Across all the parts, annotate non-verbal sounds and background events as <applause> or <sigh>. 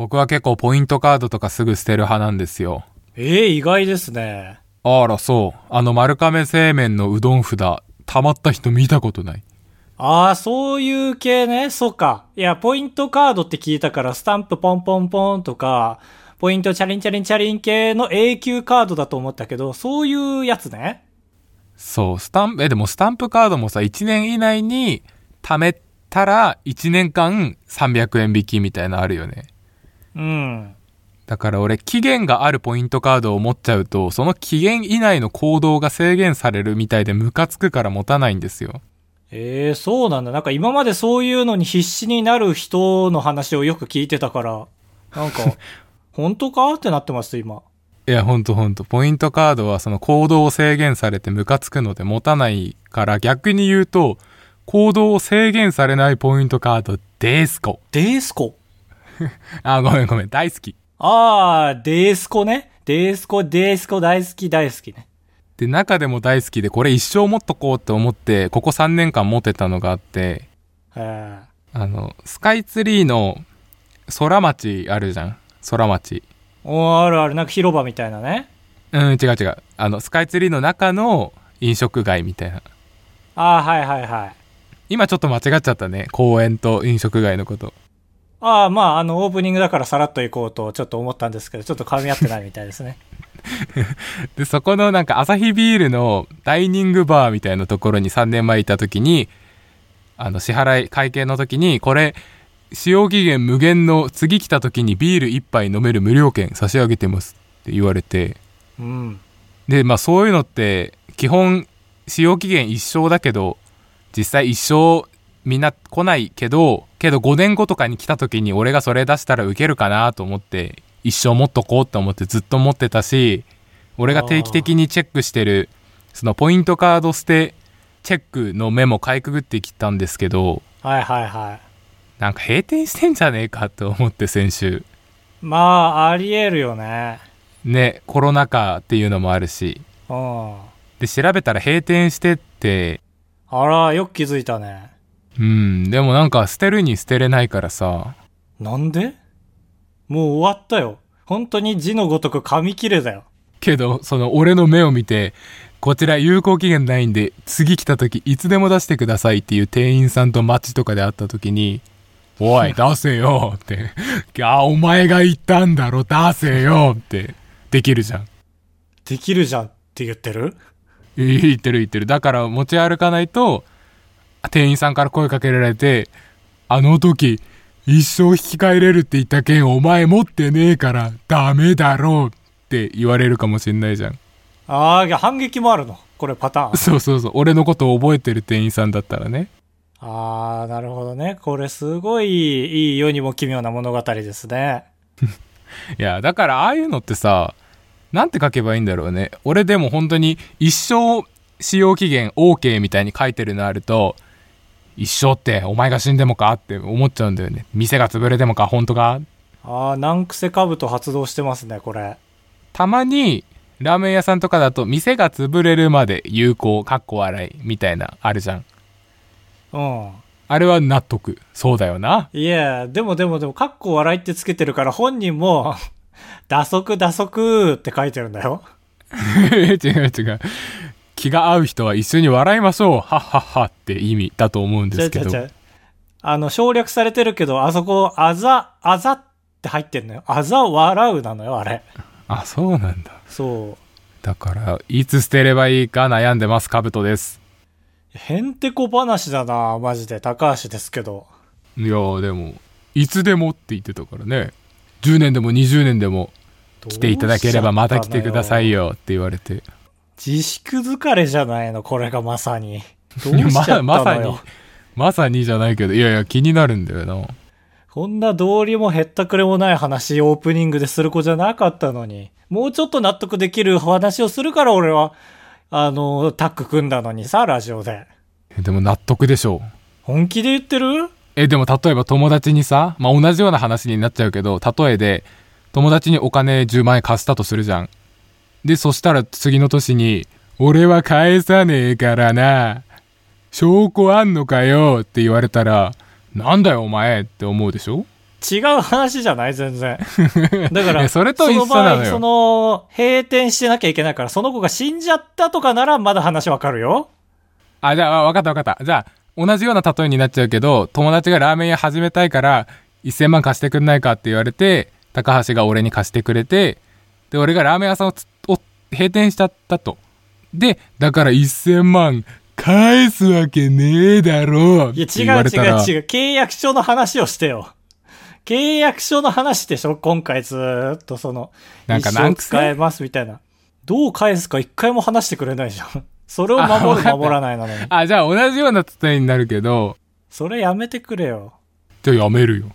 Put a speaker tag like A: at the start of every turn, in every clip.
A: 僕は結構ポイントカードとかすぐ捨てる派なんですよ。
B: ええ意外ですね。
A: あら、そう。あの丸亀製麺のうどん札、溜まった人見たことない。
B: ああ、そういう系ね。そうか。いや、ポイントカードって聞いたから、スタンプポンポンポンとか、ポイントチャリンチャリンチャリン系の永久カードだと思ったけど、そういうやつね。
A: そう、スタンプ、え、でもスタンプカードもさ、1年以内に貯めたら1年間300円引きみたいなのあるよね。
B: うん。
A: だから俺、期限があるポイントカードを持っちゃうと、その期限以内の行動が制限されるみたいでムカつくから持たないんですよ。
B: ええそうなんだ。なんか今までそういうのに必死になる人の話をよく聞いてたから、なんか、<laughs> 本当か？ってなってます、今。
A: いや、ほんとほんと。ポイントカードはその行動を制限されてムカつくので持たないから逆に言うと、行動を制限されないポイントカードですこ。
B: デースコ <laughs>
A: あ、ごめんごめん。大好き。
B: ああ、デースコね。デースコ、デースコ大好き大好きね。
A: で、中でも大好きで、これ一生持っとこうって思って、ここ3年間持てたのがあって、
B: え
A: あの、スカイツリーの空町あるじゃん。空町。
B: ー、おーあるある、なんか広場みたいなね。
A: うん、違う違う。あの、スカイツリーの中の飲食街みたいな。
B: ああ、はいはいはい。
A: 今ちょっと間違っちゃったね。公園と飲食街のこと。
B: ああ、まあ、あの、オープニングだからさらっと行こうとちょっと思ったんですけど、ちょっと噛み合ってないみたいですね。<laughs>
A: で、そこのなんかアサヒビールのダイニングバーみたいなところに3年前いた時に、あの、支払い、会計の時に、これ、使用期限無限の次来た時にビール1杯飲める無料券差し上げてますって言われて、
B: うん。
A: で、まあそういうのって、基本、使用期限一生だけど、実際一生みんな来ないけど、けど5年後とかに来た時に俺がそれ出したらウケるかなと思って、一生持っとこうと思ってずっと持ってたし、俺が定期的にチェックしてる、そのポイントカード捨てチェックのメモかいくぐってきたんですけど、
B: はいはいはい。
A: なんか閉店してんじゃねえかと思って先週。
B: まあ、あり得るよね。
A: ね、コロナ禍っていうのもあるし。
B: うん。
A: で、調べたら閉店してって、
B: あら、よく気づいたね。
A: うん、でもなんか捨てるに捨てれないからさ。
B: なんで？もう終わったよ。本当に字のごとく紙切れだよ。
A: けど、その俺の目を見て、こちら有効期限ないんで、次来た時いつでも出してくださいっていう店員さんと街とかで会った時に、おい、<laughs> 出せよって。あ、お前が言ったんだろ、出せよって。できるじゃん。
B: できるじゃんって言ってる？
A: 言ってる言ってる。だから持ち歩かないと、店員さんから声かけられて、あの時、一生引き換えれるって言った券お前持ってねえからダメだろうって言われるかもしんないじゃん。
B: ああ、反撃もあるの？これパターン。
A: そうそうそう。俺のことを覚えてる店員さんだったらね。
B: ああ、なるほどね。これすごいいい世にも奇妙な物語ですね。<laughs>
A: いや、だからああいうのってさ、なんて書けばいいんだろうね。俺でも本当に一生使用期限 OK みたいに書いてるのあると、一生ってお前が死んでもかって思っちゃうんだよね。店が潰れてもか本当か？
B: ああ、難癖兜発動してますね、これ。
A: たまに、ラーメン屋さんとかだと、店が潰れるまで有効、かっこ笑い、みたいな、あるじゃん。
B: うん。
A: あれは納得。そうだよな。
B: いや、でもでもでも、かっこ笑いってつけてるから本人も、<laughs> 打足打足って書いてるんだよ。<laughs>
A: 違う違う。気が合う人は一緒に笑いましょう。はっはっはって意味だと思うんですけど。
B: あの、省略されてるけど、あそこ、あざ、あざって入ってんのよ。あざ笑うなのよ、あれ。
A: あ、そうなんだ。
B: そう。
A: だから、いつ捨てればいいか悩んでます、カブトです。
B: へんてこ話だな、マジで。高橋ですけど。
A: いやーでも、いつでもって言ってたからね。10年でも20年でも来ていただければまた来てください
B: よ。
A: よって言われて。
B: 自粛疲れじゃないの、これがまさに。<laughs> どうしちゃったのよ。
A: ま <laughs> まさに、まさにじゃないけど、いやいや気になるんだよな。
B: こんな道理もへったくれもない話オープニングでする子じゃなかったのに。もうちょっと納得できる話をするから俺は、あの、タッグ組んだのにさ、ラジオで。
A: えでも納得でしょう。
B: 本気で言ってる？
A: え、でも例えば友達にさ、まあ、同じような話になっちゃうけど、例えで、友達にお金10万円貸したとするじゃん。で、そしたら次の年に、俺は返さねえからな。証拠あんのかよって言われたら、なんだよお前って思うでしょ？
B: 違う話じゃない全然。<laughs> だから、
A: それと一緒なのよ
B: その場合、その、閉店してなきゃいけないから、その子が死んじゃったとかならまだ話わかるよ。
A: あ、じゃあ、わかったわかった。じゃあ、同じような例えになっちゃうけど、友達がラーメン屋始めたいから、1000万貸してくんないかって言われて、高橋が俺に貸してくれて、で、俺がラーメン屋さんをつを閉店しちゃったと。で、だから1000万返すわけねえだろう。
B: いや、違う違う違う。契約書の話をしてよ。契約書の話でしょ？今回ずーっとその、
A: なんか
B: 一生
A: 難癖
B: 使えますみたいな。どう返すか一回も話してくれないじゃん。<laughs> それを守る守らないなのに。
A: あ、じゃあ同じような例えになるけど、
B: それやめてくれよ。
A: じゃあやめるよ。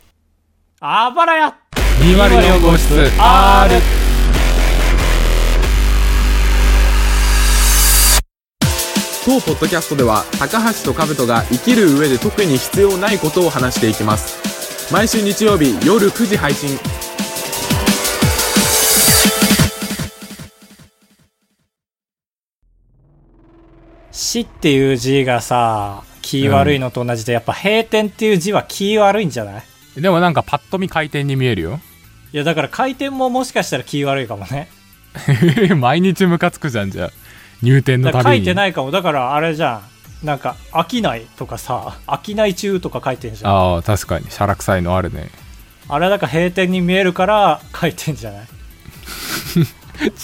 B: あばらや
A: 204号室 R。
C: 当ポッドキャストでは高橋と兜が生きる上で特に必要ないことを話していきます毎週日曜日夜9時配信
B: 死っていう字がさ、気悪いのと同じで、やっぱ閉店っていう字は気悪いんじゃない？
A: でもなんかパッと見回転に見えるよ。
B: いや、だから回転ももしかしたら気悪いかもね。<laughs>
A: 毎日ムカつくじゃん、じゃあ。入店の
B: だから書い。てないかも。だからあれじゃん。なんか、飽きないとかさ、飽きない中とか書いてんじゃん。あ
A: ああ、確かに。シャラ臭いのあるね。
B: れだから閉店に見えるから書いてんじゃない？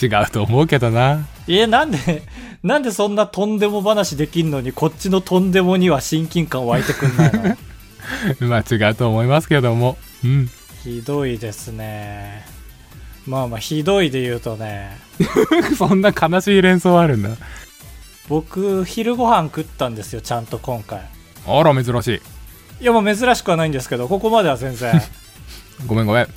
A: 違うと思うけどな。
B: いや、なんで、なんでそんなとんでも話できんのに、こっちのとんでもには親近感湧いてくんないの？<laughs>
A: まあ違うと思いますけども。うん。
B: ひどいですね。まあまあ、ひどいで言うとね、<laughs>
A: そんな悲しい連想あるんだ。
B: 僕、昼ご飯食ったんですよ、ちゃんと今回。
A: あら、珍しい。
B: いや、もう珍しくはないんですけど、ここまでは全然 <laughs>
A: ごめんごめん。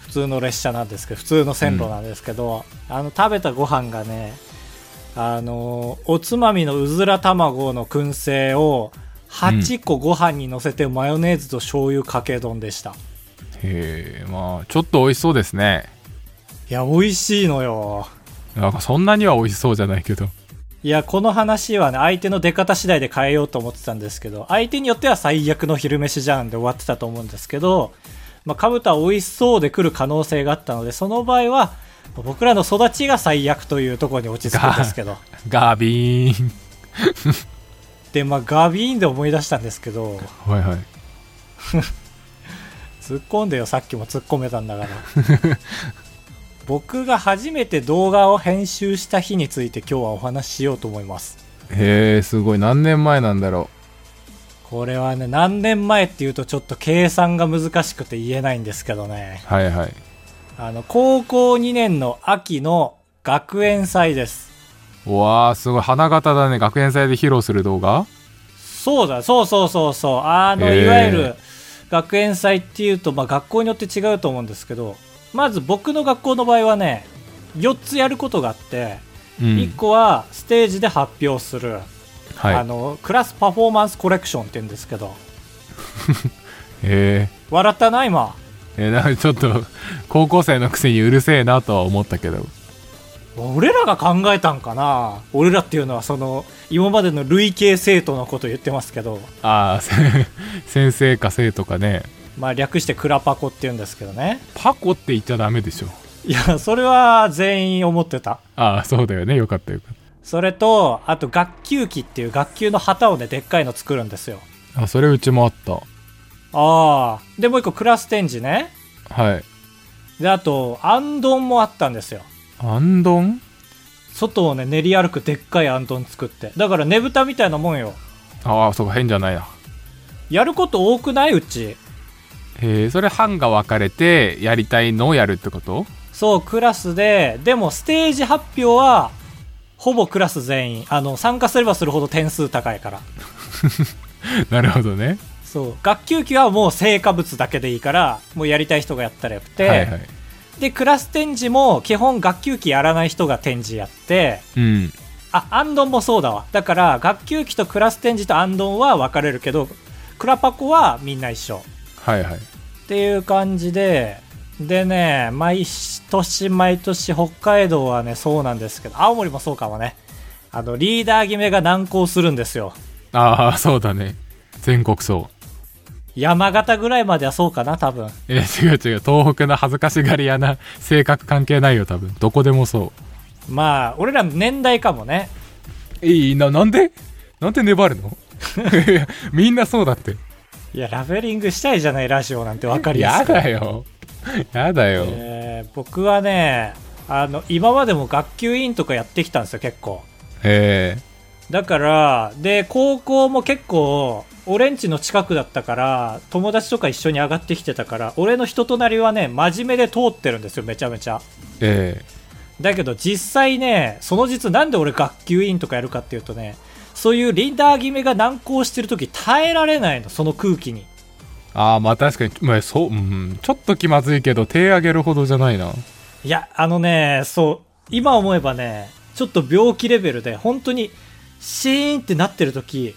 B: 普通の列車なんですけど、普通の線路なんですけど、あの、食べたご飯がね、あの、おつまみのうずら卵の燻製を8個ご飯に乗せてマヨネーズと醤油かけ丼でした。
A: へえ、まあ、ちょっと美味しそうですね。
B: いや、美味しいのよ。
A: なんかそんなには美味しそうじゃないけど。
B: いや、この話はね、相手の出方次第で変えようと思ってたんですけど、相手によっては最悪の昼飯じゃんで終わってたと思うんですけど、まあ、かぶとは美味しそうで来る可能性があったので、その場合は、僕らの育ちが最悪というところに落ち着くんですけど。<laughs>
A: ガビーン。
B: で、まあ、ガビーンで思い出したんですけど、
A: はいはい。<laughs>
B: 突っ込んでよ、さっきも突っ込めたんだから。<laughs> 僕が初めて動画を編集した日について今日はお話ししようと思います。
A: へえ、すごい。何年前なんだろ
B: これはね、何年前っていうとちょっと計算が難しくて言えないんですけどね。
A: う。はいはい。
B: あの、高校2年の秋の学園祭です。
A: うわあ、すごい。花形だね。学園祭で披露する動画？
B: そうだ、そうそうそうそう。あの、いわゆる学園祭っていうと、まあ学校によって違うと思うんですけど、まず僕の学校の場合はね、4つやることがあって、
A: うん。
B: 1個はステージで発表する、
A: はい。
B: あの、クラスパフォーマンスコレクションって言うんですけど、<laughs>
A: へえ。
B: 笑ったな、今。
A: えー、なんかちょっと、高校生のくせにうるせえなとは思ったけど。
B: 俺らが考えたんかな俺らっていうのはその、今までの累計生徒のこと言ってますけど、
A: ああ、せ <laughs> 先生か生徒かね。
B: まあ略してクラパコって言うんですけどね。
A: パコって言っちゃダメでしょ。
B: いや、それは全員思ってた。
A: ああ、そうだよね。よかったよかっ
B: それと、あと学級機っていう学級の旗をね、でっかいの作るんですよ。
A: た。あ、それうちもあった。
B: ああ。で、もう一個クラス展示ね。
A: はい。
B: で、あと、あんどんもあったんですよ。
A: あんどん？
B: 外をね、練り歩くでっかいあんどん作って。だからねぶたみたいなもんよ。
A: ああ、そうか、変じゃないな。
B: やること多くないうち。
A: へえ、それ班が分かれて、やりたいのをやるってこと？
B: そう、クラスで、でもステージ発表は、ほぼクラス全員。あの、参加すればするほど点数高いから。<laughs>
A: なるほどね。
B: そう。学級機はもう成果物だけでいいから、もうやりたい人がやったらよくて。
A: はいはい。
B: で、クラス展示も基本学級機やらない人が展示やって、
A: うん。
B: あ、アンドンもそうだわ。だから、学級機とクラス展示とアンドンは分かれるけど、クラパコはみんな一緒。
A: はいはい。
B: っていう感じで、でね、毎年毎年北海道はね、そうなんですけど、青森もそうかもね。あの、リーダー決めが難航するんですよ。
A: ああ、そうだね。全国そ
B: 山形ぐらいまではそうかな、多分。
A: え、違う違う。東北の恥ずかしがり屋な性格関係ないよ、多分。どこでもそ
B: まあ、俺ら年代かもね。
A: う。いいな、なんで？なんで粘るの？<laughs> みんなそうだって。
B: いや、ラベリングしたいじゃない、ラジオなんて分かりや
A: や
B: すく。
A: だよ。やだよ。
B: えー僕はね、あの、今までも学級委員とかやってきたんですよ、結構。
A: へえ。
B: だから、で、高校も結構、俺んちの近くだったから、友達とか一緒に上がってきてたから、俺の人となりはね、真面目で通ってるんですよ、めちゃめちゃ。
A: え
B: だけど実際ね、その実なんで俺学級委員とかやるかっていうとね、そういうリーダー決めが難航してる時耐えられないの、その空気に。
A: え。ああ、まあ確かに、まあそう、うん、ちょっと気まずいけど、手上げるほどじゃないな。
B: いや、あのね、そう、今思えばね、ちょっと病気レベルで、本当に、シーンってなってる時、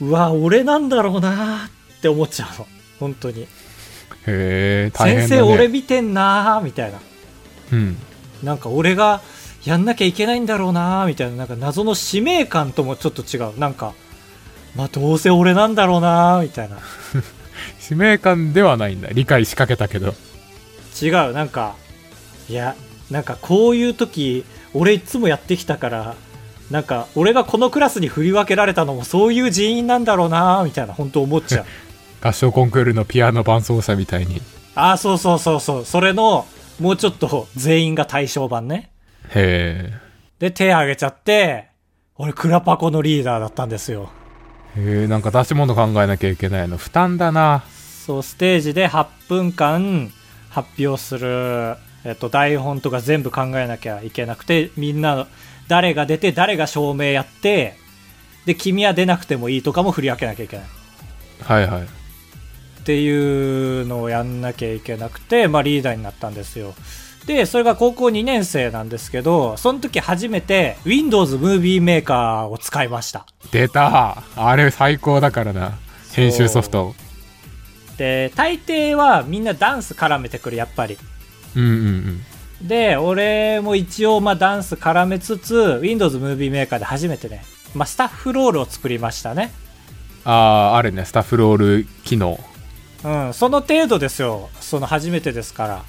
B: うわ、俺なんだろうなって思っちゃうの。本当に。
A: へえ、ね。
B: 先生俺見てんなみたいな。
A: うん。
B: なんか俺がやんなきゃいけないんだろうなみたいな、なんか謎の使命感ともちょっと違う。なんか、まあどうせ俺なんだろうなみたいな。<laughs>
A: 使命感ではないんだ。理解しかけたけど。
B: 違う、なんか、いや、なんかこういう時、俺いつもやってきたから、なんか俺がこのクラスに振り分けられたのもそういう人員なんだろうなみたいな、本当思っちゃう。<laughs>
A: 合唱コンクールのピアノ伴奏者みたいに。
B: ああ、そうそうそうそう。それの、もうちょっと全員が対象版ね。
A: へ
B: で、手挙げちゃって、俺クラパコのリーダーだったんですよ。
A: え。へえ、なんか出し物考えなきゃいけないの。負担だな。
B: そう、ステージで8分間発表する、えっと、台本とか全部考えなきゃいけなくて、みんな、誰が出て、誰が照明やって、で、君は出なくてもいいとかも振り分けなきゃいけない。
A: はいはい。
B: っていうのをやんなきゃいけなくて、まあ、リーダーになったんですよ。で、それが高校2年生なんですけど、その時初めて Windows Movie Maker を使いました。
A: 出たあれ最高だからな。編集ソフト。
B: で、大抵はみんなダンス絡めてくる、やっぱり。
A: うんうんうん。
B: で、俺も一応まあダンス絡めつつ、Windows Movie Maker で初めてね、まあ、スタッフロールを作りましたね。
A: ああ、あるね。スタッフロール機能。
B: うん、その程度ですよ。その初めてですから。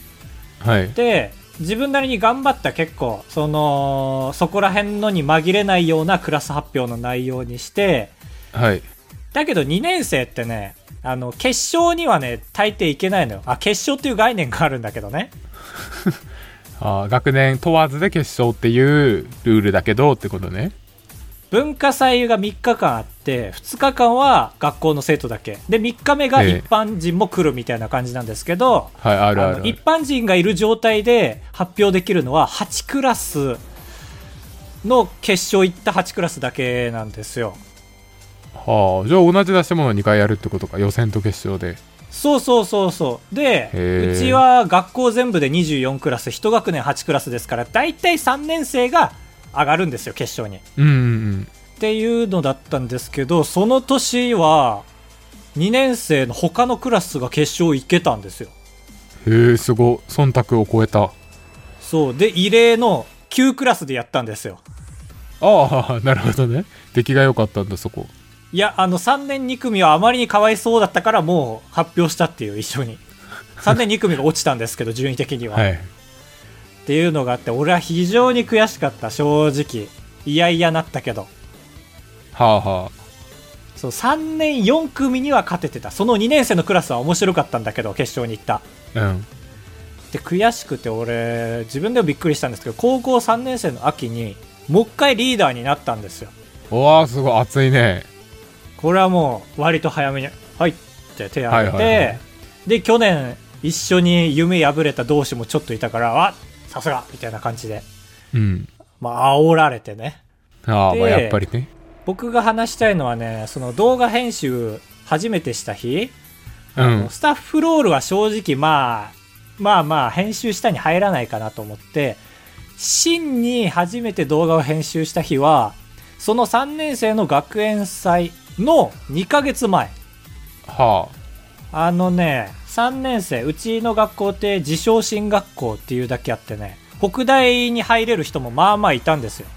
A: はい。
B: で、自分なりに頑張った結構、その、そこら辺のに紛れないようなクラス発表の内容にして、
A: はい。
B: だけど2年生ってね、あの、決勝にはね、大抵いけないのよ。あ、決勝っていう概念があるんだけどね。<laughs>
A: あー学年問わずで決勝っていうルールだけどってことね。
B: 文化祭が3日間あって、2日間は学校の生徒だけ。で、3日目が
A: ええ
B: 一般人も来るみたいな感じなんですけど、
A: はい、ある
B: 一般人がいる状態で発表できるのは8クラスの決勝行った8クラスだけなんですよ。
A: はあ、じゃあ同じ出し物2回やるってことか？予選と決勝で。
B: そうそうそうそう。で、うちは学校全部で24クラス、1学年8クラスですから、だいたい3年生が上がるんですよ、決勝に。
A: うんうん
B: っていうのだったんですけど、その年は、2年生の他のクラスが決勝行けたんですよ。
A: うん。へえ、すご。忖度を超えた。
B: そう。で、異例の9クラスでやったんですよ。
A: ああ、なるほどね。出来が良かったんだ、そこ。
B: いや、あの、3年2組はあまりにかわいそうだったから、もう発表したっていう、一緒に。3年2組が落ちたんですけど、順位的には。
A: はい。
B: っていうのがあって、俺は非常に悔しかった、正直。いやいやなったけど。
A: はあは
B: そう、3年4組には勝ててた。その2年生のクラスは面白かったんだけど、決勝に行った。
A: あ。うん。
B: で、悔しくて俺、自分でもびっくりしたんですけど、高校3年生の秋に、もう一回リーダーになったんですよ。
A: おわすごい熱いね。
B: これはもう、割と早めに、はいって手を挙げて、
A: はいはいはい
B: で、去年、一緒に夢破れた同士もちょっといたから、あさすがみたいな感じで、
A: うん。
B: まあ、煽られてね。
A: ああ、
B: で
A: まあやっぱりね。
B: 僕が話したいのはね、その動画編集初めてした日、
A: うん。
B: スタッフロールは正直まあ、まあまあ編集下に入らないかなと思って、真に初めて動画を編集した日は、その3年生の学園祭の2ヶ月前。
A: は
B: あのね、3年生、うちの学校って自称進学校っていうだけあってね、北大に入れる人もまあまあいたんですよ。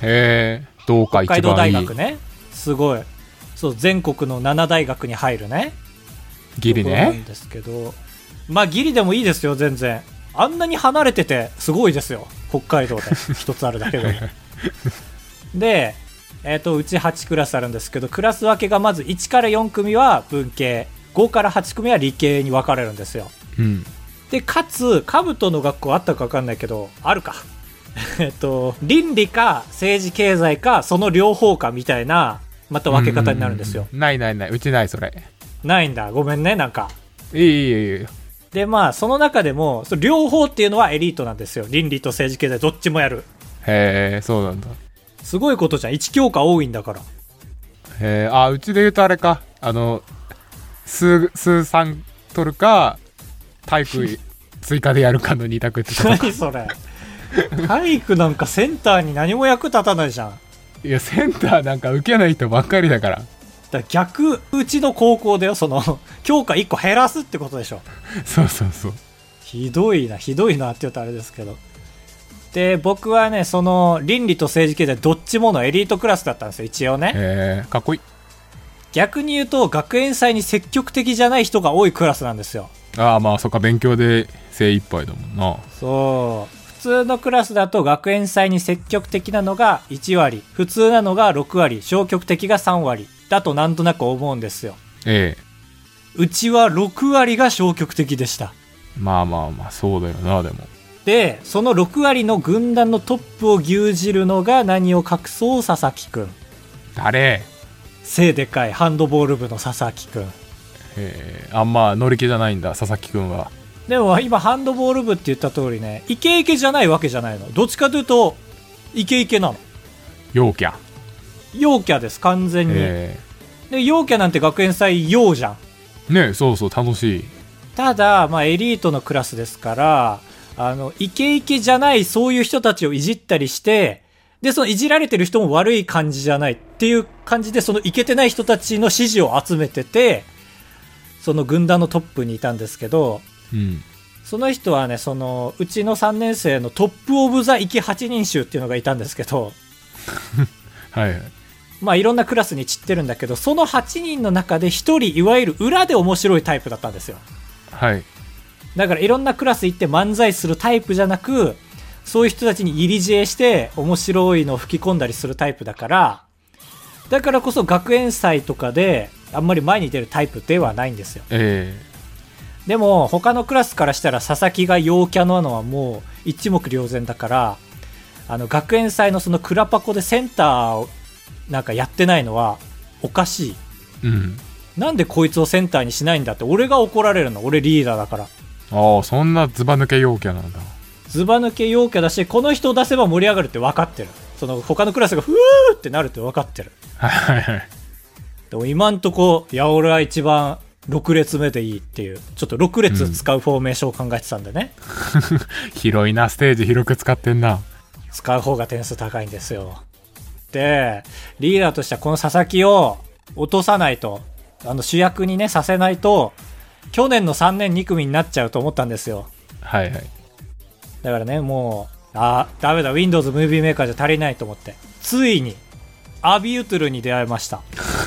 A: あ。へえ、どうか
B: 北海道大
A: 一番いい。
B: 学ね。すごい。そう、全国の7大学に入るね。
A: ギリ
B: ところな
A: ね
B: んですけど、まあギリでもいいですよ、全然。あんなに離れててすごいですよ。北海道で <laughs> 一つあるだけで。で、えっ、と、うち8クラスあるんですけど、クラス分けがまず1から4組は文系、5から8組は理系に分かれるんですよ、
A: うん、
B: でかつ兜の学校あったか分かんないけどあるか。<laughs> えっと倫理か政治経済かその両方かみたいなまた分け方になるんですよ。
A: ないないない。うちないそれ。
B: ないんだ。ごめんねなんか。
A: いいいいいい
B: でまあその中でもそ両方っていうのはエリートなんですよ。倫理と政治経済どっちもやる。
A: へえそうなんだ。
B: すごいことじゃん。1教科多いんだから。
A: へえあうちで言うとあれか。あの数数三取るか体育追加でやるかの二択ってことか <laughs>
B: 何それ。体育なんかセンターに何も役立たないじゃん。
A: いやセンターなんか受けない人ばっかりだから
B: だ逆、うちの高校だよ。その、教科1個減らすってことでしょ。
A: そうそうそう
B: ひどいな、ひどいなって言うとあれですけど。で、僕はね、その、倫理と政治経済どっちものエリートクラスだったんですよ、一応ね。
A: へえかっこいい
B: 逆に言うと、学園祭に積極的じゃない人が多いクラスなんですよ。
A: ああまあそっか勉強で精一杯だもんな
B: そう。普通のクラスだと学園祭に積極的なのが1割、普通なのが6割、消極的が3割。だとなんとなく思うんですよ。
A: ええ
B: うちは6割が消極的でした。
A: まあまあまあそうだよなでも
B: で、その6割の軍団のトップを牛耳るのが何を隠そう佐々木くん。
A: 誰？
B: 背でかいハンドボール部の佐々木くん。
A: えー、あんま乗り気じゃないんだ佐々木くんは
B: でも今ハンドボール部って言った通りね、イケイケじゃないわけじゃないの。どっちかというと、イケイケなの。
A: 陽キャ
B: 陽キャです、完全に。
A: え
B: で、陽キャなんて学園祭陽じゃん。
A: ー、ねそうそう楽しい
B: ただ、まあ、エリートのクラスですから、あの、イケイケじゃないそういう人たちをいじったりして、で、そのいじられてる人も悪い感じじゃないっていう感じで、そのイケてない人たちの支持を集めてて、その軍団のトップにいたんですけど、
A: うん。
B: その人はね、その、うちの3年生のトップオブザイケ8人衆っていうのがいたんですけど、<laughs>
A: はいはい。
B: まあいろんなクラスに散ってるんだけど、その8人の中で1人、いわゆる裏で面白いタイプだったんですよ。
A: はい。
B: だからいろんなクラス行って漫才するタイプじゃなく、そういう人たちに入り知恵して面白いのを吹き込んだりするタイプだから、だからこそ学園祭とかであんまり前に出るタイプではないんですよ。
A: え
B: でも他のクラスからしたら佐々木が陽キャなのはもう一目瞭然だから、あの学園祭のそのクラパコでセンターをなんかやってないのはおかしい。
A: ー、うん
B: なんでこいつをセンターにしないんだって俺が怒られるの。俺リーダーだから。
A: ああそんなズバ抜け陽キャなんだ
B: ズバ抜け陽キャだし、この人を出せば盛り上がるって分かってる。その他のクラスがふーってなるって分かってる。
A: はいはいはい
B: でも今んとこ、いや、俺は一番6列目でいいっていう、ちょっと6列使うフォーメーションを考えてたんでね。<laughs>
A: 広いなステージ広く使ってんな
B: 使う方が点数高いんですよ。で、リーダーとしてはこの佐々木を落とさないと、あの主役にね、させないと、去年の3年2組になっちゃうと思ったんですよ。
A: はいはい
B: だからね、もう、あ、ダメだ、Windows ムービーメーカーじゃ足りないと思って、ついに、アビュートゥルに出会いました。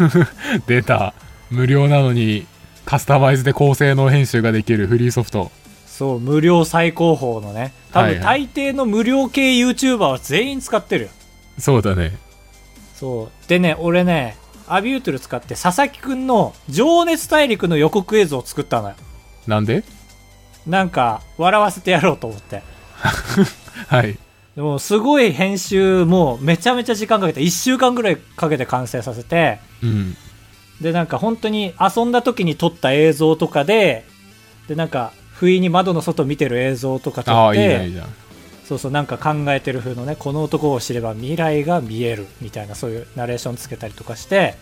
B: <laughs>
A: 出た無料なのにカスタマイズで高性能編集ができるフリーソフト
B: そう、無料最高峰のね。多分、
A: はいは
B: 大抵の無料系 YouTuber は全員使ってるよ。
A: そうだね
B: そう。でね、俺ね、アビュートゥル使って佐々木くんの情熱大陸の予告映像を作ったのよ。
A: なんで？
B: なんか、笑わせてやろうと思って。
A: はい。
B: でも、すごい編集もめちゃめちゃ時間かけて、1週間ぐらいかけて完成させて、
A: うん。
B: で、なんか本当に遊んだ時に撮った映像とかで、で、なんか、不意に窓の外見てる映像とか撮って、そうそう、なんか考えてる風のね、この男を知れば未来が見えるみたいな、そういうナレーションつけたりとかして、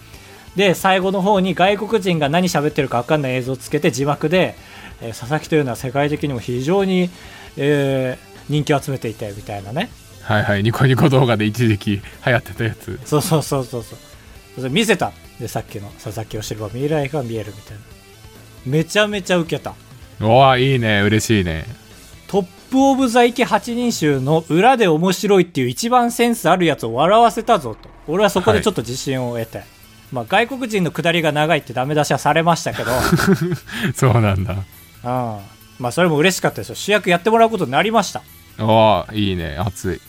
B: で、最後の方に外国人が何喋ってるか分かんない映像つけて字幕で、えー佐々木というのは世界的にも非常に、えー人気を集めていてみたいなね。
A: はいはいニコニコ動画で一時期流行ってたやつ
B: そうそうそうそうそ見せた。で、さっきの佐々木を知れば未来が見えるみたいな。めちゃめちゃウケた。
A: うわいいね嬉しいね
B: トップオブザイケ8人衆の裏で面白いっていう一番センスあるやつを笑わせたぞと。俺はそこでちょっと自信を得て。まあ、外国人の下りが長いってダメ出しはされましたけど、うん。
A: そうなんだ。
B: まあ、それも嬉しかったですよ。主役やってもらうことになりました。
A: ああ、いいね。熱い。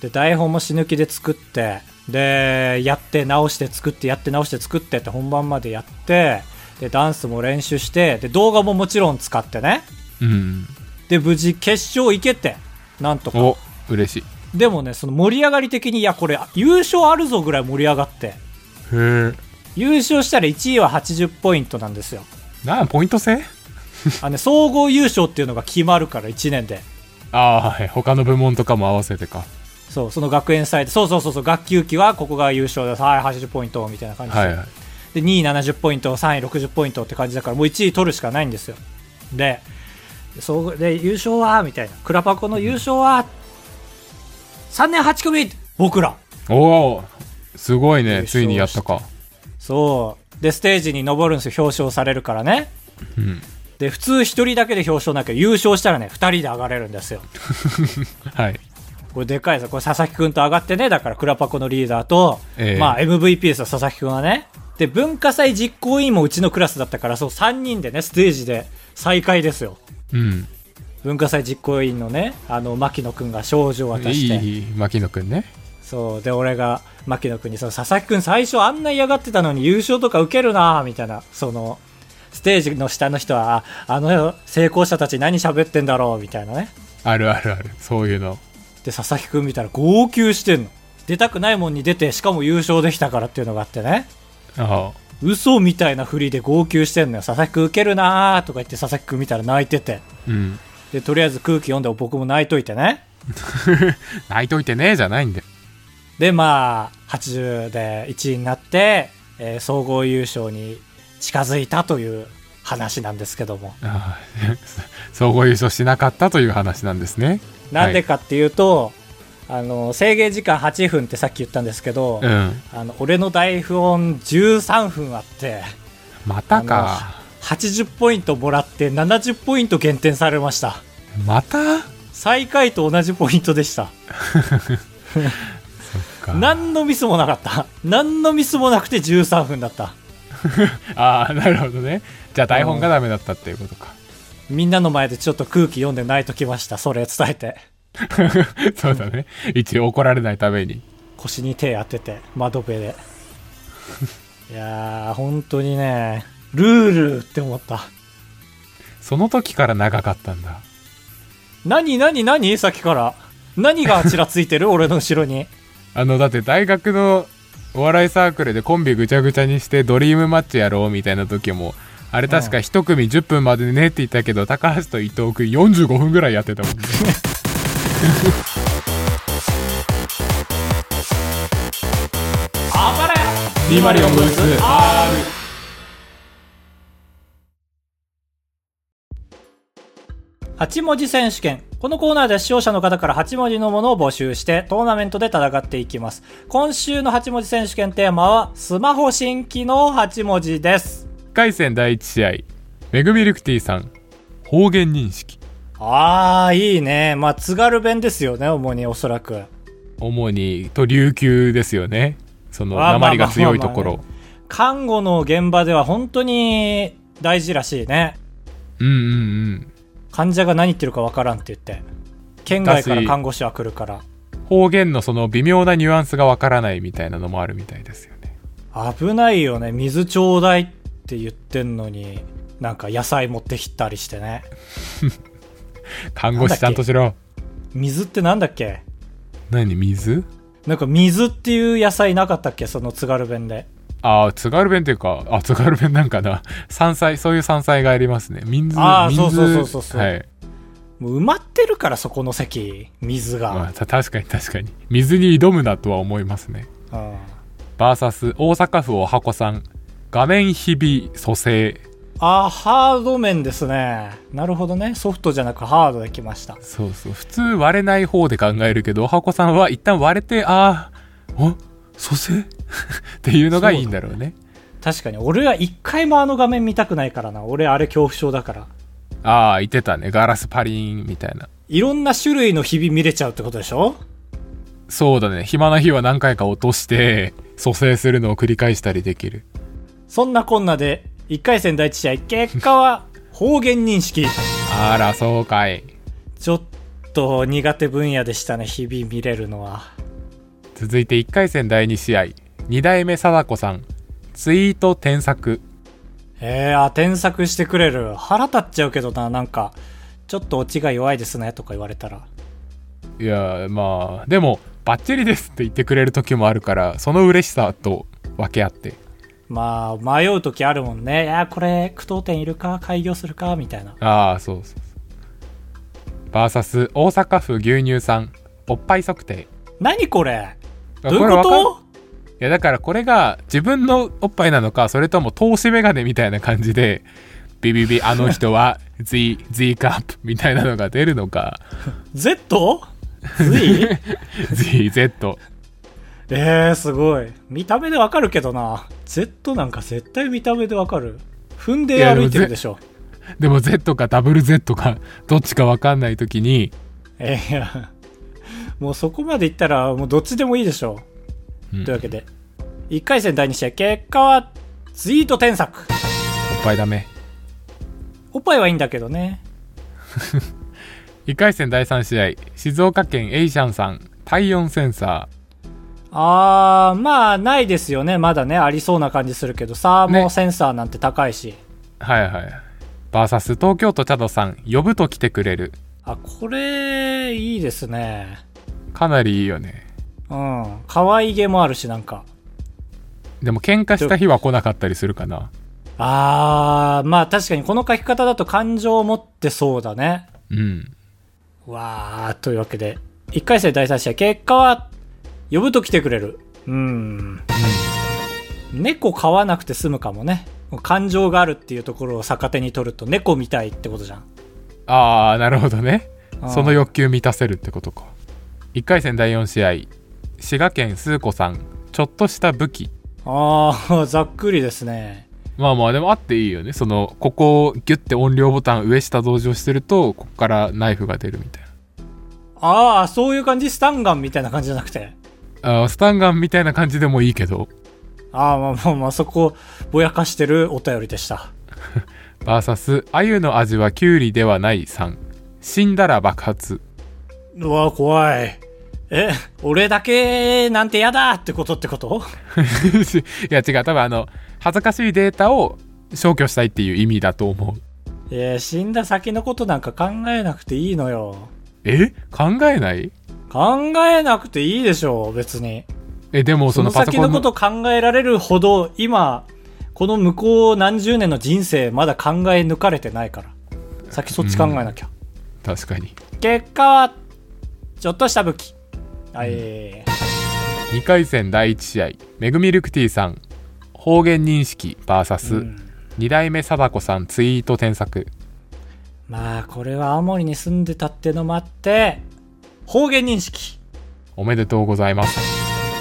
B: で、台本も死ぬ気で作って、で、やって直して作って、やって直して作ってって本番までやって、で、ダンスも練習して、で、動画ももちろん使ってね。
A: うん。
B: で、無事決勝行けて、なんとか。
A: お、嬉しい。
B: でもね、その盛り上がり的に、いや、これ、優勝あるぞぐらい盛り上がって、
A: へえ。
B: 優勝したら1位は80ポイントなんですよ。
A: なあ、ポイント制？
B: あのね、総合優勝っていうのが決まるから、1年で。
A: ああ、はい。他の部門とかも合わせてか。
B: そう、その学園祭で、そうそうそうそう、学級期はここが優勝です。はい、80ポイント、みたいな感じで。
A: はいはい。
B: で、2位70ポイント、3位60ポイントって感じだから、もう1位取るしかないんですよ。で、そうで優勝はみたいな。クラパコの優勝は、3年8組僕ら。
A: おおすごいね。ついにやったか。
B: そう。で、ステージに登るんですよ。表彰されるからね。
A: うん。
B: で、普通1人だけで表彰なきゃ優勝したらね、2人で上がれるんですよ。<laughs>
A: はい。
B: これでかいですよ。これ佐々木くんと上がってね。だからクラパコのリーダーと、
A: ええ
B: まあ MVP ですよ、佐々木くんはね。で、文化祭実行委員もうちのクラスだったから、そう3人でね、ステージで再会ですよ。
A: うん。
B: 文化祭実行委員のね、あの、牧野くんが賞状を渡
A: い
B: して。
A: い、いい、牧野くんね。
B: そう。で、俺が、牧野くんに、その佐々木くん最初あんな嫌がってたのに優勝とか受けるなぁみたいな、その、ステージの下の人は、ああの成功者たち何喋ってんだろうみたいなね。
A: あるあるある。そういうの。
B: で、佐々木くん見たら号泣してんの。出たくないもんに出て、しかも優勝できたからっていうのがあってね。
A: ああ。
B: 嘘みたいな振りで号泣してんのよ。佐々木くん受けるなーとか言って佐々木くん見たら泣いてて。
A: うん。
B: で、とりあえず空気読んで僕も泣いといてね。<laughs>
A: 泣いといてねじゃないんだよ。
B: で、まあ、80で1位になって、えー総合優勝に近づいたという話なんですけども。
A: ああ <laughs> 総合優勝しなかったという話なんですね。
B: なんでかっていうと、あの、制限時間8分ってさっき言ったんですけど、
A: うん。
B: あの、俺の台本13分あって、
A: またか。
B: 80ポイントもらって70ポイント減点されました。
A: また？
B: 最下位と同じポイントでした。<laughs>
A: か
B: 何のミスもなかった。何のミスもなくて13分だった。<laughs>
A: ああ、なるほどね。じゃあ台本がダメだったっていうことか。
B: みんなの前でちょっと空気読んで泣いときました。それ伝えて。<laughs>
A: そうだね。一応怒られないために。
B: 腰に手当てて、窓辺で。いやー、本当にね、ルールって思った。
A: その時から長かったんだ。
B: 何何何？さっきから。何がちらついてる？俺の後ろに。<laughs>
A: あの、だって大学のお笑いサークルでコンビぐちゃぐちゃにしてドリームマッチやろうみたいな時も、あれ確か一組10分までねって言ったけど、高橋と伊藤君45分ぐらいやってたもんね。
B: あばれ
A: 204ブース R
B: 8文字選手権。このコーナーでは視聴者の方から8文字のものを募集してトーナメントで戦っていきます。今週の8文字選手権テーマはスマホ新規の8文字です。
A: 1回戦第1試合、めぐみルクティさん、方言認識。
B: あー、いいね。まあ、津軽弁ですよね、主におそらく。
A: 主に、と琉球ですよね。その、
B: あー
A: 鉛が強いとこ
B: まあまあ
A: ろ。
B: 看護の現場では本当に大事らしいね。
A: うんうんうん。
B: 患者が何言ってるかわからんって言って。県外から看護師は来るから。
A: 方言のその微妙なニュアンスがわからないみたいなのもあるみたいですよね。
B: 危ないよね。水ちょうだいって言ってんのに、なんか野菜持ってきたりしてね。<laughs>
A: 看護師ちゃんとしろ。
B: 水ってなんだっけ？
A: 何水？
B: なんか水っていう野菜なかったっけ？その津軽弁で。
A: ああ、津軽弁っていうか、あ、津軽弁なんかな。<laughs> 山菜、そういう山菜がありますね。水、水
B: あーそうそうそうそうそう
A: はい。
B: もう埋まってるからそこの席、水が。
A: まあ、た確かに確かに。水に挑むなとは思いますね。
B: うん
A: バーサス、大阪府おはこさん。画面日々蘇生。
B: あー、ハード面ですね。なるほどね。ソフトじゃなくハードできました。
A: そうそう。普通割れない方で考えるけど、おはこさんは一旦割れて、ああ、お蘇生？<laughs> っていうのがいいんだろうね。
B: 確かに、俺は一回もあの画面見たくないからな。俺あれ恐怖症だから。
A: ああ、言ってたね。ガラスパリーンみたいな。
B: いろんな種類の日々見れちゃうってことでしょ？
A: そうだね。暇な日は何回か落として、蘇生するのを繰り返したりできる。
B: そんなこんなで、1回戦第1試合、結果は方言認識。<laughs>
A: あら、そうかい。
B: ちょっと苦手分野でしたね、日々見れるのは。
A: 続いて1回戦第2試合。2代目貞子さん。ツイート添削。
B: えー、あ、添削してくれる。腹立っちゃうけどな、なんか、ちょっとオチが弱いですね、とか言われたら。
A: いや、まあ、でも、バッチリですって言ってくれる時もあるから、その嬉しさと分け合って。
B: まあ、迷う時あるもんね。いや、これ、句読点いるか？開業するか？みたいな。
A: ああ、そうそう。バーサス、大阪府牛乳さん。おっぱい測定。
B: 何これ？どう
A: こ
B: いうこ
A: れわかるい
B: と
A: や、だからこれが自分のおっぱいなのか、それとも透視メガネみたいな感じで、ビビビ、<laughs> あの人は Z、Z カップみたいなのが出るのか、
B: ?Z? Z? <laughs>
A: Z、Z。
B: えー、すごい。見た目でわかるけどな。Z なんか絶対見た目でわかる。踏んで歩いてるでしょ。
A: でも Z かダブル Z か、どっちかわかんないときに、
B: えーいや、もうそこまでいったら、もうどっちでもいいでしょというわけで、1回戦第2試合、結果は、ツイート添削。
A: おっぱいダメ。
B: おっぱいはいいんだけどね。<laughs>
A: 1回戦第3試合、静岡県エイシャンさん、体温センサ
B: あー、まあ、ないですよね。まだね、ありそうな感じするけど、サーモセンサーなんて高いし。
A: ー。はいはい。バーサス東京都チャドさん、呼ぶと来てくれる。
B: あ、これ、いいですね。
A: かなりいいよね。
B: うん。可愛げもあるし、なんか。
A: でも喧嘩した日は来なかったりするかな。
B: あー、まあ確かにこの書き方だと感情を持ってそうだね。
A: うん。
B: わー、というわけで、1回戦第3試合、結果は、呼ぶと来てくれる。うん。猫飼わなくて済むかもね。感情があるっていうところを逆手に取ると、猫みたいってことじゃん。
A: ああ、なるほどねその欲求満たせるってことか。1回戦第4試合、滋賀県スー子さん、ちょっとした武器。
B: あー、ざっくりですね。
A: まあまあ、でもあっていいよね。その、ここをギュッて音量ボタン上下同時押してると、ここからナイフが出るみたい
B: あー、そういう感じスタンガンみたいな感じじゃなくて。
A: な。あースタンガンみたいな感じでもいいけど、
B: あー、まあまあまあ、そこ、ぼやかしてるお便りでした。
A: バーサス、鮎の味はキュウリではない3。死んだら爆発。
B: うわ、怖い。え、俺だけなんてやだってことってこと？<laughs>
A: いや違う、多分あの、恥ずかしいデータを消去したいっていう意味だと思う。
B: いや、死んだ先のことなんか考えなくていいのよ。
A: え？考えない？
B: 考えなくていいでしょ、別に。
A: え、でもそ
B: の
A: パソコンの
B: 先のこと考えられるほど、今、この向こう何十年の人生まだ考え抜かれてないから。先そっち考えなきゃ。
A: 確かに。
B: 結果は、ちょっとした武器。はい、
A: 2回戦第1試合、めぐみルクティさん、方言認識 VS、
B: うん
A: 2代目貞子さんツイート添削。
B: まあ、これは青森に住んでたってのもあって、方言認識。
A: おめでとうございます。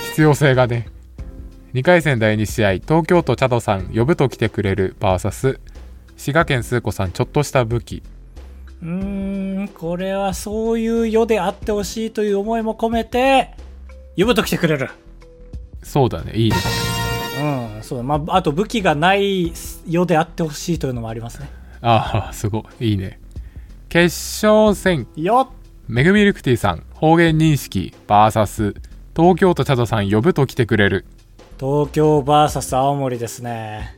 A: 必要性がね。2回戦第2試合、東京都チャドさん、呼ぶと来てくれる VS、滋賀県スー子さん、ちょっとした武器。
B: うーん、これはそういう世であってほしいという思いも込めて、呼ぶと来てくれる。
A: そうだね、いいですね。
B: うん、そうだ。まあ、あと武器がない世であってほしいというのもありますね。
A: ああ、すごい。いいね。決勝戦、
B: よっ
A: めぐみルクティさん、方言認識 VS、東京都チャドさん、呼ぶと来てくれる。
B: 東京 VS 青森ですね。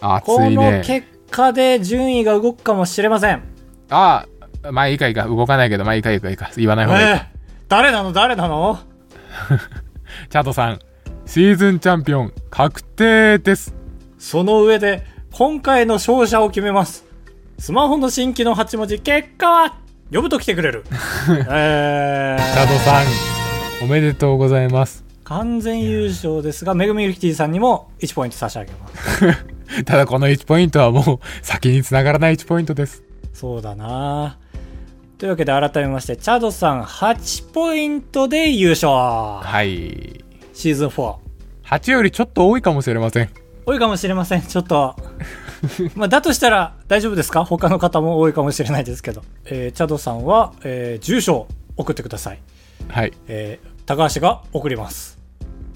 A: 熱
B: この
A: いね。
B: 結果で順位が動くかもしれません。
A: ああ、まあいいかいいか、動かないけど、まあいいかいいかいいか、言わない方がいいか。
B: えー誰なの？誰なの？<laughs>
A: チャドさん、シーズンチャンピオン、確定です。
B: その上で、今回の勝者を決めます。スマホの新規の8文字、結果は、呼ぶと来てくれる。<laughs> え
A: チャド
B: ー、
A: さん、おめでとうございます。
B: 完全優勝ですが、めぐみゆきティさんにも1ポイント差し上げます。<laughs>
A: ただこの1ポイントはもう先に繋がらない1ポイントです。
B: そうだなというわけで改めまして、チャドさん8ポイントで優勝。
A: はい。
B: シーズン4。
A: 8よりちょっと多いかもしれません。
B: 多いかもしれません。ちょっと。<laughs> まあ、だとしたら大丈夫ですか？他の方も多いかもしれないですけど。えーチャドさんは、えー住所を送ってください。
A: はい。
B: えー高橋が送ります。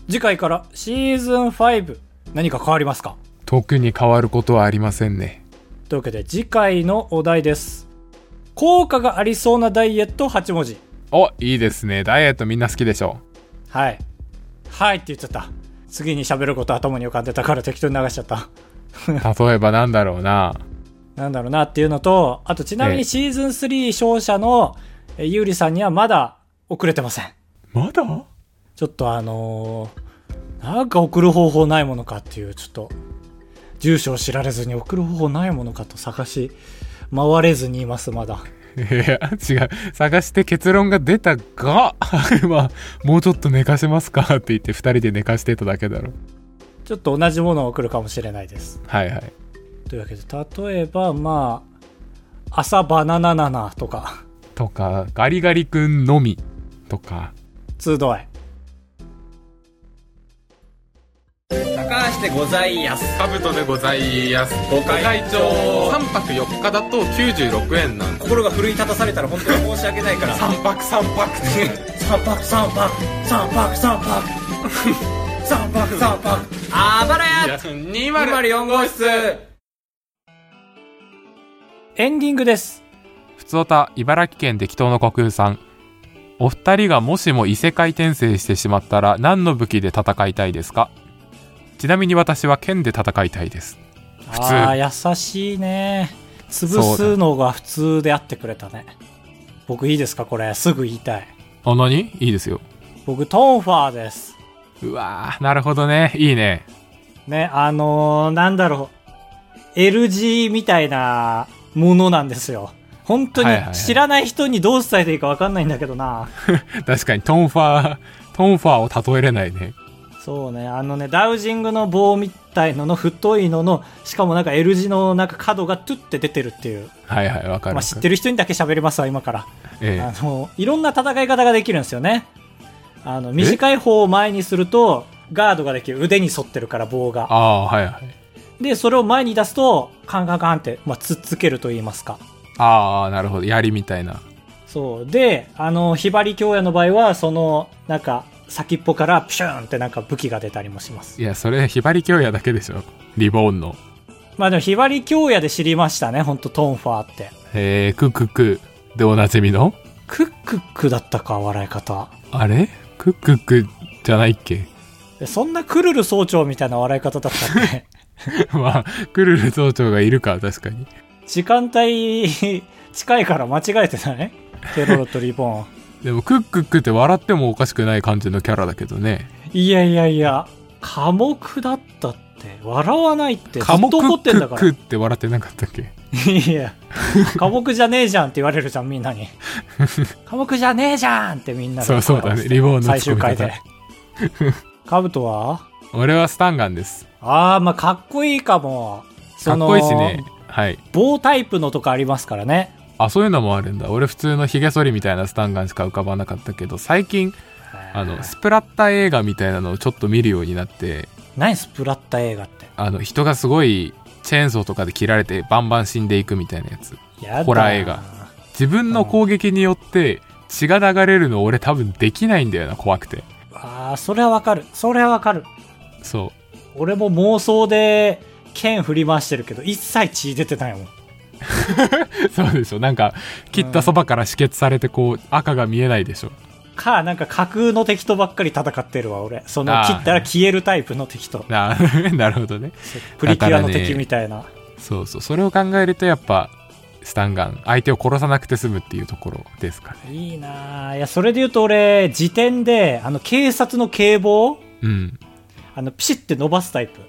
B: 次回からシーズン5何か変わりますか？
A: 特に変わることはありませんね。
B: というわけで次回のお題です。効果がありそうなダイエット8文字。
A: お、いいですね。ダイエットみんな好きでしょ。
B: はい。はいって言っちゃった。次に喋ること頭に浮かんでたから適当に流しちゃった。
A: 例えばなんだろうな。
B: なんだろうなっていうのとあとちなみ
A: ええ。
B: にシーズン3勝者のえゆうりさんにはまだ遅れてません。
A: まだ？
B: ちょっとあのーなんか送る方法ないものかっていうちょっと住所を知られずに送る方法ないものかと探し回れずにいますまだ
A: いや、違う。探して結論が出たが、<laughs> まあ、もうちょっと寝かせますかって言って二人で寝かしてただけだろ。
B: ちょっと同じものを送るかもしれないです
A: はいはい。
B: というわけで例えばまあ朝バナナナナとか
A: とか、ガリガリ君のみ。とか。
B: 集い
D: 高橋でございやす。
A: カブトでございます。
D: ご会長。
A: 3泊4日だと96円なんで
D: 心が奮い立たされたら本当に申し訳ないから。
A: 3泊3泊。
D: 三泊三泊。三泊三泊。三泊 <laughs> 三泊。あばらや。204号室。
B: エンディングです。
A: ふつおた茨城県適当の国空さん。お二人がもしも異世界転生してしまったら何の武器で戦いたいですか？ちなみに私は剣で戦いたいです。普通。
B: ああ優しいね。潰すのが普通であってくれたね。僕いいですかこれ。すぐ言いたい。
A: あ何？いいですよ。
B: 僕トンファーです。
A: うわーなるほどね。いいね。
B: ねあのー、なんだろう。L 字みたいなものなんですよ。本当に
A: はいはいはい。
B: 知らない人にどう伝えていいか分かんないんだけどな、<laughs>
A: 確かにトンファートンファーを例えれないね
B: そうね。あのねダウジングの棒みたいのの太いののしかもなんか L 字のなんか角がトゥって出てるっていう、
A: はいはいわかる。
B: まあ、知ってる人にだけ喋りますわ今から。
A: え
B: あのいろんな戦い方ができるんですよね。あの短い方を前にするとガードができる腕に沿ってるから棒が。
A: ああはいはい。
B: でそれを前に出すとカンカンカンって、まあ、つっつけると言いますか。
A: ああなるほど。槍みたいな。
B: そう。であのひばり京也の場合はそのなんか先っぽからプシューンってなんか武器が出たりもします。
A: いやそれひばり京也だけでしょ。リボーンの。
B: まあでもひばり京也で知りましたねほんとトンファーって。
A: えー、クックック。でおなじみの？
B: クックックだったか笑い方。
A: あれ？クックックじゃないっけ？
B: でそんなクルル総長みたいな笑い方だったっけ？<laughs>
A: まあクルル総長がいるか確かに。
B: 時間帯近いから間違えてない？テロロとリボン
A: でもクックックって笑ってもおかしくない感じのキャラだけどね。
B: いやいやいや寡黙だったって笑わないってずっと怒ってんだから。
A: ックって笑ってなかったっけ？
B: いや寡黙じゃねえじゃんって言われるじゃんみんなに。<laughs> 寡黙じゃねえじゃんってみんなで。
A: そうそうだね。リボンの
B: 最終回で。<laughs> カブトは？
A: 俺はスタンガンです。
B: ああまあかっこいいかも。
A: かっこいいしね。はい。
B: 棒タイプのとかありますからね
A: あそういうのもあるんだ。俺普通のヒゲ剃りみたいなスタンガンしか浮かばなかったけど最近あのスプラッタ映画みたいなのをちょっと見るようになって
B: 何スプラッタ映画って？
A: あの人がすごいチェーンソーとかで切られてバンバン死んでいくみたいなやつ。ホラー映画。自分の攻撃によって血が流れるの俺多分できないんだよな怖くて。
B: ああそれはわかる。それはわかる。
A: そう。
B: 俺も妄想で剣振り回してるけど一切血出てないもん
A: そうでしょなんか切ったそばから止血されてこう赤が見えないでしょ。
B: かなんか架空の敵とばっかり戦ってるわ俺。その切ったら消えるタイプの敵と。
A: な <laughs> なるほどね。
B: プリキュアの敵みたいな、
A: そうそう。それを考えるとやっぱスタンガン相手を殺さなくて済むっていうところですかね。
B: いいなあいやそれで言うと俺時点であの警察の警棒
A: うん。
B: あのピシッて伸ばすタイプ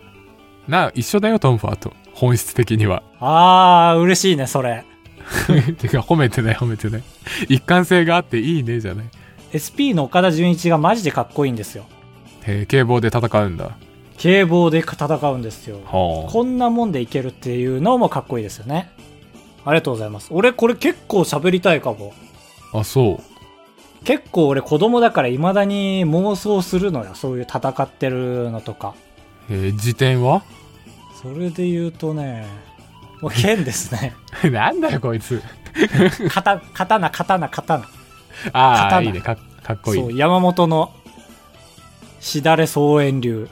A: な一緒だよトムファーと。本質的には。
B: あー嬉しいねそれ。<laughs>
A: てか褒めてない褒めてない。一貫性があっていいねじゃない。
B: SP の岡田准一がマジでかっこいいんですよ。
A: へえ警棒で戦うんだ。
B: 警棒で戦うんですよ。
A: は
B: こんなもんでいけるっていうのもかっこいいですよね。ありがとうございます。俺これ結構喋りたいかも。
A: ああそう。
B: 結構俺子供だから未だに妄想するのよそういう戦ってるのとか。
A: えー、辞典は？
B: それで言うとねもう剣ですね <laughs>
A: なんだよこいつ <laughs>
B: 刀刀刀刀
A: ああ
B: 刀
A: いいねかかっこいい
B: そう山本のしだれ総遠流。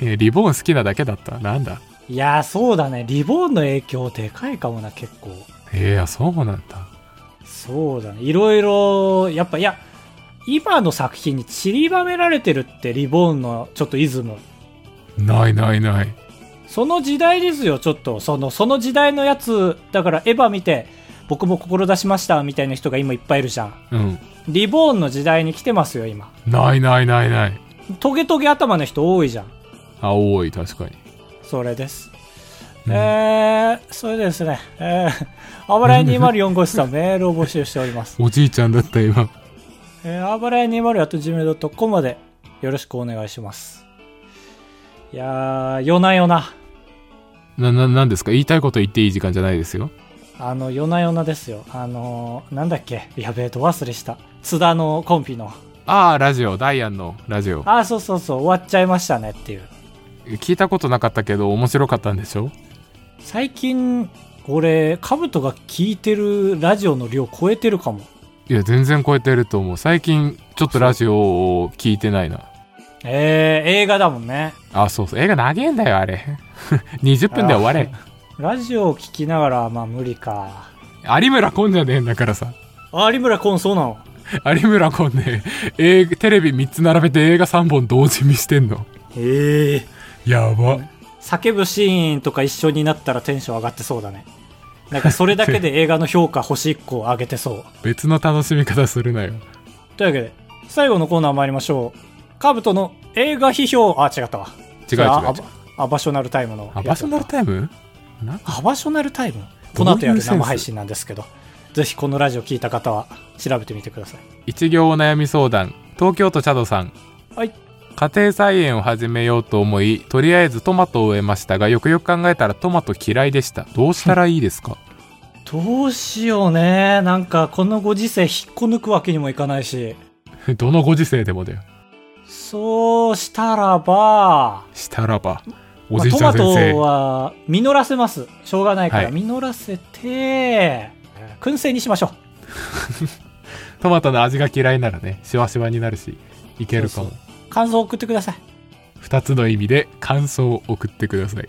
A: えーリボーン好きなだけだったなんだ？
B: いやー、そうだね。リボーンの影響でかいかもな、結構。
A: えー、あそうなんだ
B: そうだね。いろいろ、やっぱ、いや、今の作品に散りばめられてるって、リボーンのちょっとイズム。
A: ないないない
B: その時代ですよ、ちょっと。その、その時代のやつ、だからエヴァ見て、僕も志しました、みたいな人が今いっぱいいるじゃん。
A: うん
B: リボーンの時代に来てますよ、今。
A: ないないないない
B: トゲトゲ頭の人多いじゃん。
A: あ多い確かに
B: それです。
A: うん
B: えー、それでですね、えー、あばらや204号室さん <laughs> メールを募集しております。
A: おじいちゃんだった今
B: えー、あばらや 204.gmail.com までよろしくお願いします。いやー、夜な夜な。
A: なななんですか？言いたいこと言っていい時間じゃないですよ
B: あの、夜な夜なですよ。あのー、なんだっけ？やべえ、ど忘れした。津田のコンピの。
A: ああラジオダイアンのラジオ
B: あー、そうそうそう、終わっちゃいましたねっていう。
A: 聞いたことなかったけど面白かったんでしょ？
B: 最近、俺、カブトが聞いてるラジオの量超えてるかも。
A: いや全然超えてると思う最近ちょっとラジオを聞いてないな
B: えー、映画だもんね。
A: あそうそう映画長えんだよあれ <laughs> 20分で終われ
B: ラジオを聞きながら、まあ無理か。
A: 有村コンじゃねえんだからさ
B: あ、有村コンそうなの <laughs>
A: 有村コンね映画テレビ3つ並べて映画3本同時見してんの
B: へえ。
A: やば
B: 叫ぶシーンとか一緒になったらテンション上がってそうだね。なんかそれだけで <laughs> 映画の評価星1個上げてそう。
A: 別の楽しみ方するなよ
B: というわけで、最後のコーナー参りましょう。カブトの映画批評、あ、違ったわ。
A: 違う違う
B: アバショナルタイムの。
A: アバショナルタイム？な
B: アバショナルタイム？この後やる生配信なんですけど、ぜひこのラジオ聞いた方は調べてみてください。
A: 一行お悩み相談東京都チャドさん
B: はい。
A: 家庭菜園を始めようと思いとりあえずトマトを植えましたがよくよく考えたらトマト嫌いでしたどうしたらいいですか？<laughs>
B: どうしようね。なんかこのご時世引っこ抜くわけにもいかないし。<laughs>
A: どのご時世でもだよ
B: そうしたらば、
A: したらばお
B: まあ
A: じいちゃん先
B: トマ
A: 生、
B: トは実らせます。しょうがないから、
A: はい
B: 実らせて、燻製にしましょう。<laughs>
A: トマトの味が嫌いならねシワシワになるしいけるかも
B: そう感想を送ってください。
A: 二つの意味で感想を送ってください